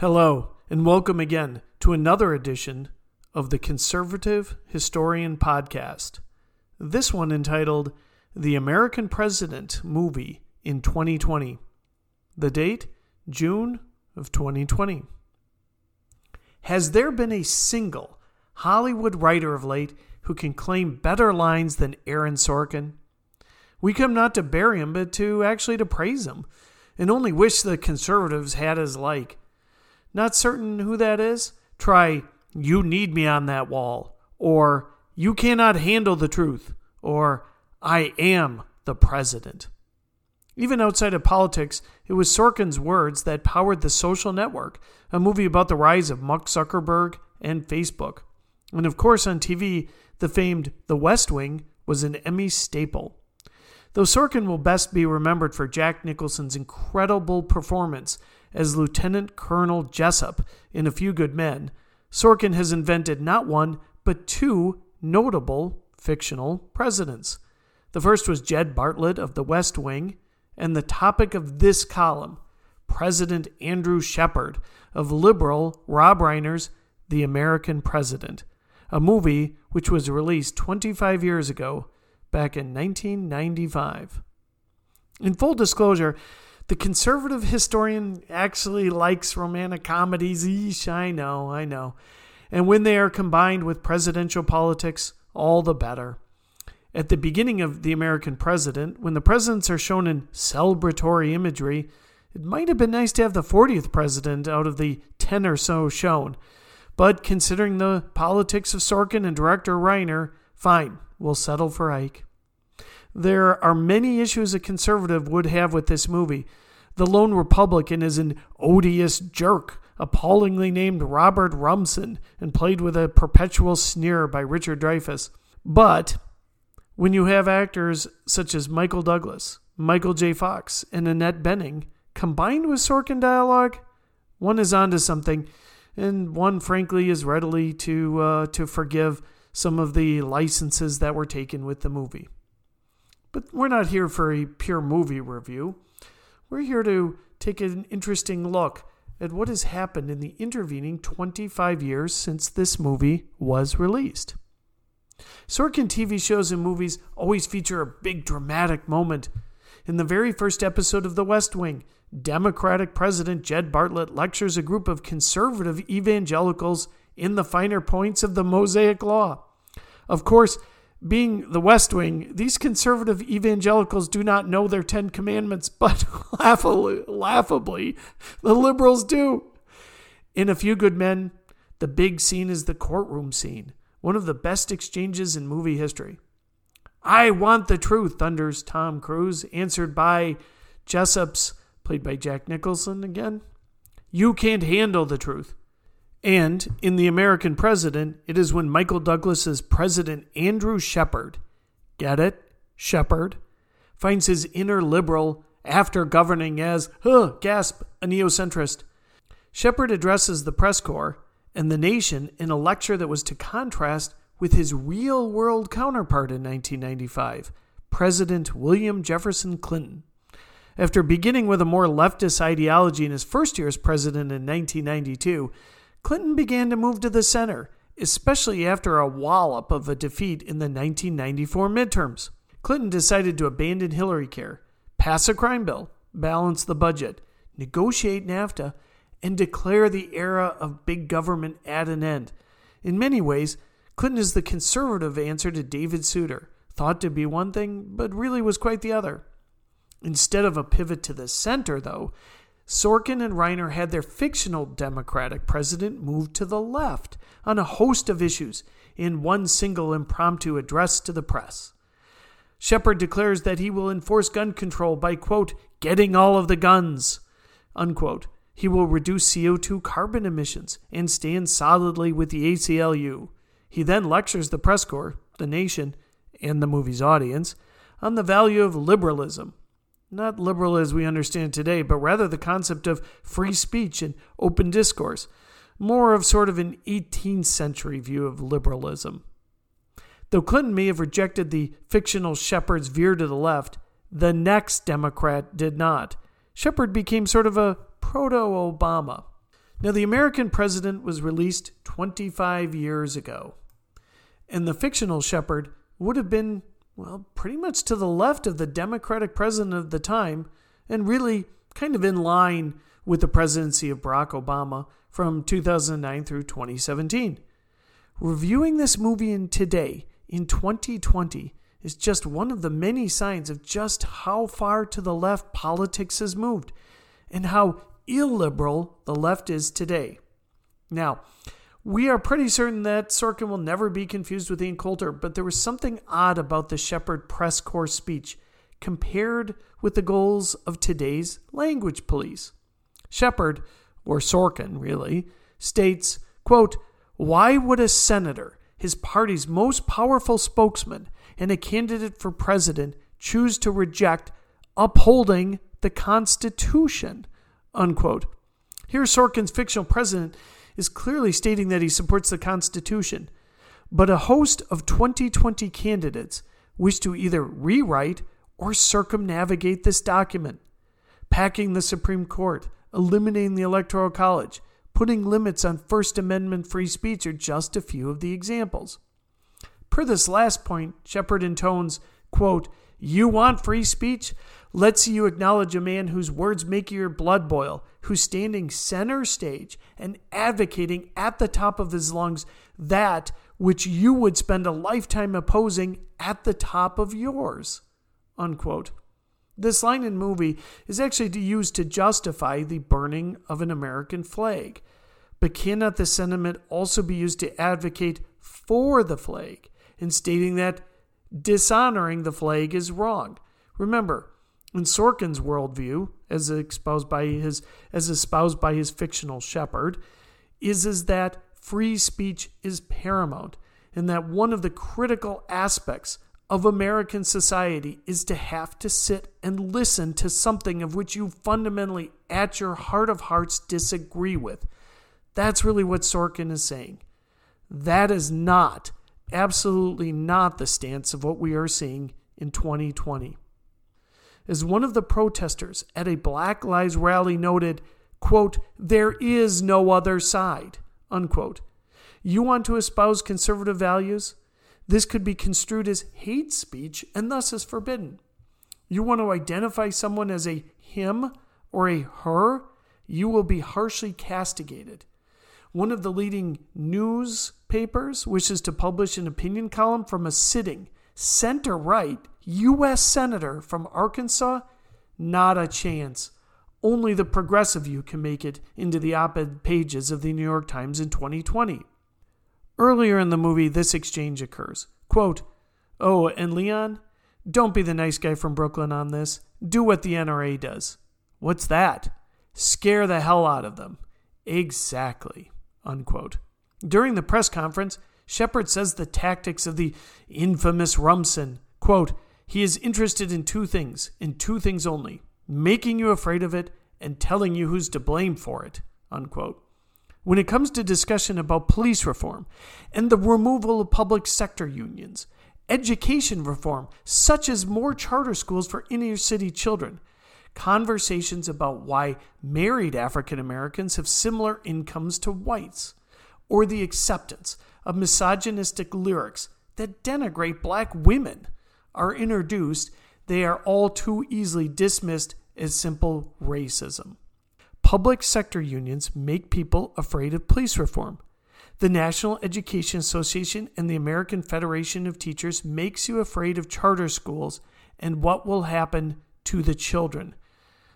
Hello, and welcome again to another edition of the Conservative Historian Podcast. This one entitled The American President Movie in 2020. The date, June of 2020. Has there been a single Hollywood writer of late who can claim better lines than Aaron Sorkin? We come not to bury him, but to actually to praise him, and only wish the conservatives had his like. Not certain who that is? Try, You need me on that wall, or You cannot handle the truth, or I am the president. Even outside of politics, it was Sorkin's words that powered The Social Network, a movie about the rise of Mark Zuckerberg and Facebook. And of course, on TV, the famed The West Wing was an Emmy staple. Though Sorkin will best be remembered for Jack Nicholson's incredible performance as Lieutenant Colonel Jessep in A Few Good Men, Sorkin has invented not one, but two notable fictional presidents. The first was Jed Bartlet of The West Wing, and the topic of this column, President Andrew Shepard of liberal Rob Reiner's The American President, a movie which was released 25 years ago, back in 1995. In full disclosure, the conservative historian actually likes romantic comedies. Eesh, I know, I know. And when they are combined with presidential politics, all the better. At the beginning of The American President, when the presidents are shown in celebratory imagery, it might have been nice to have the 40th president out of the 10 or so shown. But considering the politics of Sorkin and director Reiner, fine, we'll settle for Ike. There are many issues a conservative would have with this movie. The lone Republican is an odious jerk, appallingly named Robert Rumson, and played with a perpetual sneer by Richard Dreyfuss. But when you have actors such as Michael Douglas, Michael J. Fox, and Annette Bening combined with Sorkin dialogue, one is onto something, and one, frankly, is readily to uh, to forgive some of the licenses that were taken with the movie. But we're not here for a pure movie review. We're here to take an interesting look at what has happened in the intervening 25 years since this movie was released. Sorkin TV shows and movies always feature a big dramatic moment. In the very first episode of The West Wing, Democratic President Jed Bartlet lectures a group of conservative evangelicals in the finer points of the Mosaic Law. Of course, being the West Wing, these conservative evangelicals do not know their Ten Commandments, but laughably, laughably, the liberals do. In A Few Good Men, the big scene is the courtroom scene, one of the best exchanges in movie history. I want the truth, thunders Tom Cruise, answered by Jessep's, played by Jack Nicholson again. You can't handle the truth. And in The American President, it is when Michael Douglas's President Andrew Shepard, get it? Shepard, finds his inner liberal after governing as, huh, gasp, a neocentrist. Shepard addresses the press corps and the nation in a lecture that was to contrast with his real world counterpart in 1995, President William Jefferson Clinton. After beginning with a more leftist ideology in his first year as president in 1992, Clinton began to move to the center, especially after a wallop of a defeat in the 1994 midterms. Clinton decided to abandon Hillary care, pass a crime bill, balance the budget, negotiate NAFTA, and declare the era of big government at an end. In many ways, Clinton is the conservative answer to David Souter, thought to be one thing, but really was quite the other. Instead of a pivot to the center, though, Sorkin and Reiner had their fictional Democratic president moved to the left on a host of issues in one single impromptu address to the press. Shepard declares that he will enforce gun control by, quote, getting all of the guns, unquote. He will reduce CO2 carbon emissions and stand solidly with the ACLU. He then lectures the press corps, the nation, and the movie's audience on the value of liberalism not liberal as we understand today, but rather the concept of free speech and open discourse, more of sort of an 18th century view of liberalism. Though Clinton may have rejected the fictional Shepard's veer to the left, the next Democrat did not. Shepard became sort of a proto Obama. Now, The American President was released 25 years ago, and the fictional Shepard would have been, well, pretty much to the left of the Democratic president of the time, and really kind of in line with the presidency of Barack Obama from 2009 through 2017. Reviewing this movie in today, in 2020, is just one of the many signs of just how far to the left politics has moved and how illiberal the left is today. Now, we are pretty certain that Sorkin will never be confused with Ann Coulter, but there was something odd about the Shepard press corps speech compared with the goals of today's language police. Shepard, or Sorkin really, states, quote, Why would a senator, his party's most powerful spokesman, and a candidate for president choose to reject upholding the Constitution? Unquote. Here, Sorkin's fictional president is clearly stating that he supports the Constitution, but a host of 2020 candidates wish to either rewrite or circumnavigate this document, packing the Supreme Court, eliminating the Electoral College, putting limits on First Amendment free speech are just a few of the examples. Per this last point, Shepard intones, quote, You want free speech? Let's see you acknowledge a man whose words make your blood boil, who's standing center stage and advocating at the top of his lungs that which you would spend a lifetime opposing at the top of yours. Unquote. This line in movie is actually used to justify the burning of an American flag. But cannot the sentiment also be used to advocate for the flag in stating that dishonoring the flag is wrong? Remember, in Sorkin's worldview, as espoused by his as espoused by his fictional Shepard, is, is that free speech is paramount, and that one of the critical aspects of American society is to have to sit and listen to something of which you fundamentally, at your heart of hearts, disagree with. That's really what Sorkin is saying. That is not, absolutely not the stance of what we are seeing in 2020. As one of the protesters at a Black Lives rally noted, quote, there is no other side, unquote. You want to espouse conservative values? This could be construed as hate speech and thus is forbidden. You want to identify someone as a him or a her? You will be harshly castigated. One of the leading newspapers wishes to publish an opinion column from a sitting center right U.S. Senator from Arkansas? Not a chance. Only the progressive you can make it into the op ed pages of the New York Times in 2020. Earlier in the movie, this exchange occurs. Quote, Oh, and Leon, don't be the nice guy from Brooklyn on this. Do what the NRA does. What's that? Scare the hell out of them. Exactly. Unquote. During the press conference, Shepard says the tactics of the infamous Rumson, quote, he is interested in two things, in two things only making you afraid of it and telling you who's to blame for it. Unquote when it comes to discussion about police reform and the removal of public sector unions, education reform, such as more charter schools for inner city children, conversations about why married African Americans have similar incomes to whites, or the acceptance of misogynistic lyrics that denigrate black women are introduced, they are all too easily dismissed as simple racism. Public sector unions make people afraid of police reform. The National Education Association and the American Federation of Teachers makes you afraid of charter schools and what will happen to the children.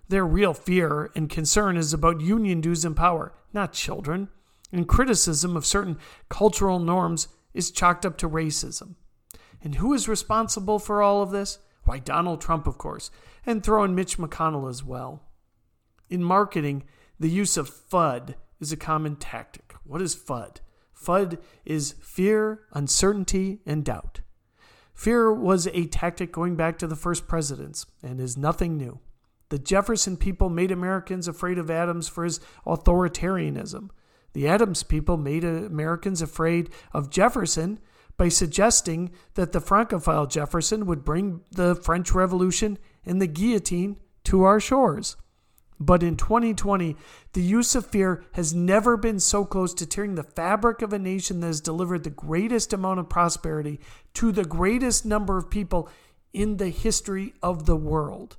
Their real fear and concern is about union dues and power, not children. And criticism of certain cultural norms is chalked up to racism. And who is responsible for all of this? Why, Donald Trump, of course, and throw in Mitch McConnell as well. In marketing, the use of FUD is a common tactic. What is FUD? FUD is fear, uncertainty, and doubt. Fear was a tactic going back to the first presidents and is nothing new. The Jefferson people made Americans afraid of Adams for his authoritarianism. The Adams people made Americans afraid of Jefferson by suggesting that the Francophile Jefferson would bring the French Revolution and the guillotine to our shores. But in 2020, the use of fear has never been so close to tearing the fabric of a nation that has delivered the greatest amount of prosperity to the greatest number of people in the history of the world.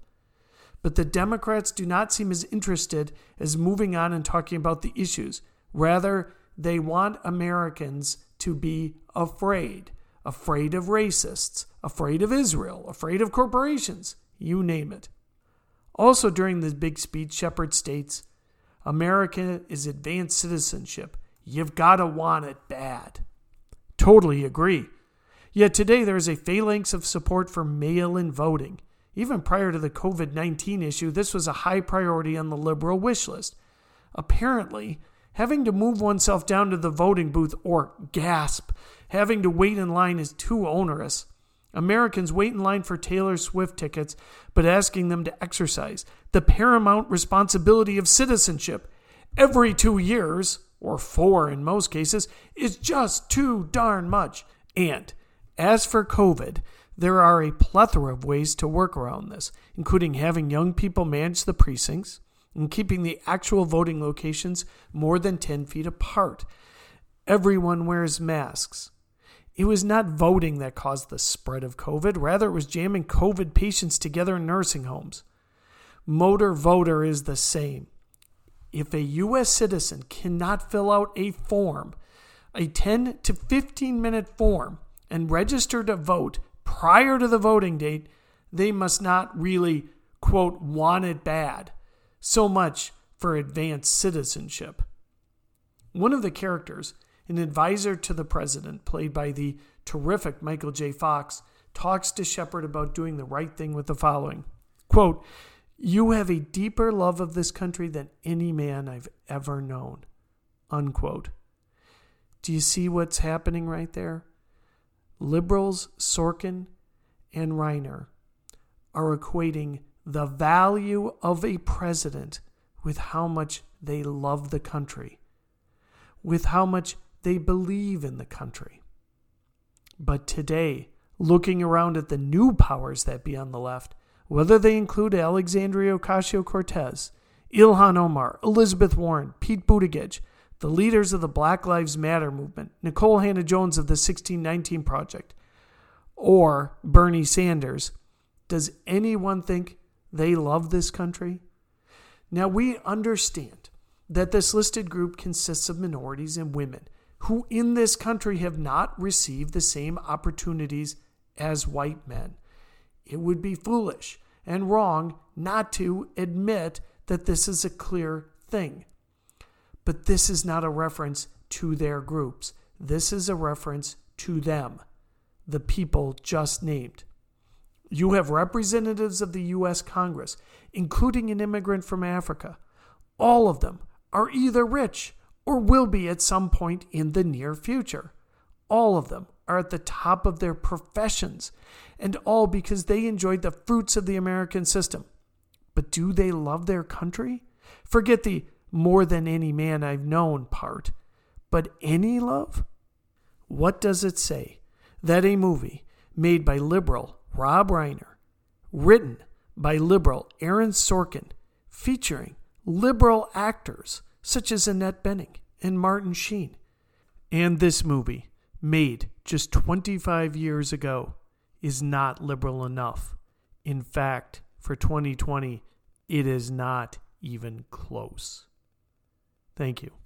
But the Democrats do not seem as interested as moving on and talking about the issues. Rather, they want Americans to be afraid afraid of racists, afraid of Israel, afraid of corporations, you name it. Also, during this big speech, Shepard states America is advanced citizenship. You've got to want it bad. Totally agree. Yet today there is a phalanx of support for mail in voting. Even prior to the COVID 19 issue, this was a high priority on the liberal wish list. Apparently, having to move oneself down to the voting booth or gasp, having to wait in line is too onerous. Americans wait in line for Taylor Swift tickets, but asking them to exercise the paramount responsibility of citizenship every two years, or four in most cases, is just too darn much. And as for COVID, there are a plethora of ways to work around this, including having young people manage the precincts and keeping the actual voting locations more than 10 feet apart. Everyone wears masks. It was not voting that caused the spread of COVID, rather, it was jamming COVID patients together in nursing homes. Motor voter is the same. If a U.S. citizen cannot fill out a form, a 10 to 15 minute form, and register to vote prior to the voting date, they must not really, quote, want it bad. So much for advanced citizenship. One of the characters an advisor to the president, played by the terrific Michael J. Fox, talks to Shepard about doing the right thing with the following quote, You have a deeper love of this country than any man I've ever known. Unquote. Do you see what's happening right there? Liberals, Sorkin, and Reiner are equating the value of a president with how much they love the country, with how much they believe in the country. But today, looking around at the new powers that be on the left, whether they include Alexandria Ocasio Cortez, Ilhan Omar, Elizabeth Warren, Pete Buttigieg, the leaders of the Black Lives Matter movement, Nikole Hannah Jones of the 1619 Project, or Bernie Sanders, does anyone think they love this country? Now, we understand that this listed group consists of minorities and women who in this country have not received the same opportunities as white men. It would be foolish and wrong not to admit that this is a clear thing. But this is not a reference to their groups. This is a reference to them, the people just named. You have representatives of the U.S. Congress, including an immigrant from Africa. All of them are either rich or will be at some point in the near future. All of them are at the top of their professions, and all because they enjoyed the fruits of the American system. But do they love their country? Forget the more than any man I've known part. But any love? What does it say that a movie made by liberal Rob Reiner, written by liberal Aaron Sorkin, featuring liberal actors, such as Annette Bening and Martin Sheen. And this movie, made just 25 years ago, is not liberal enough. In fact, for 2020, it is not even close. Thank you.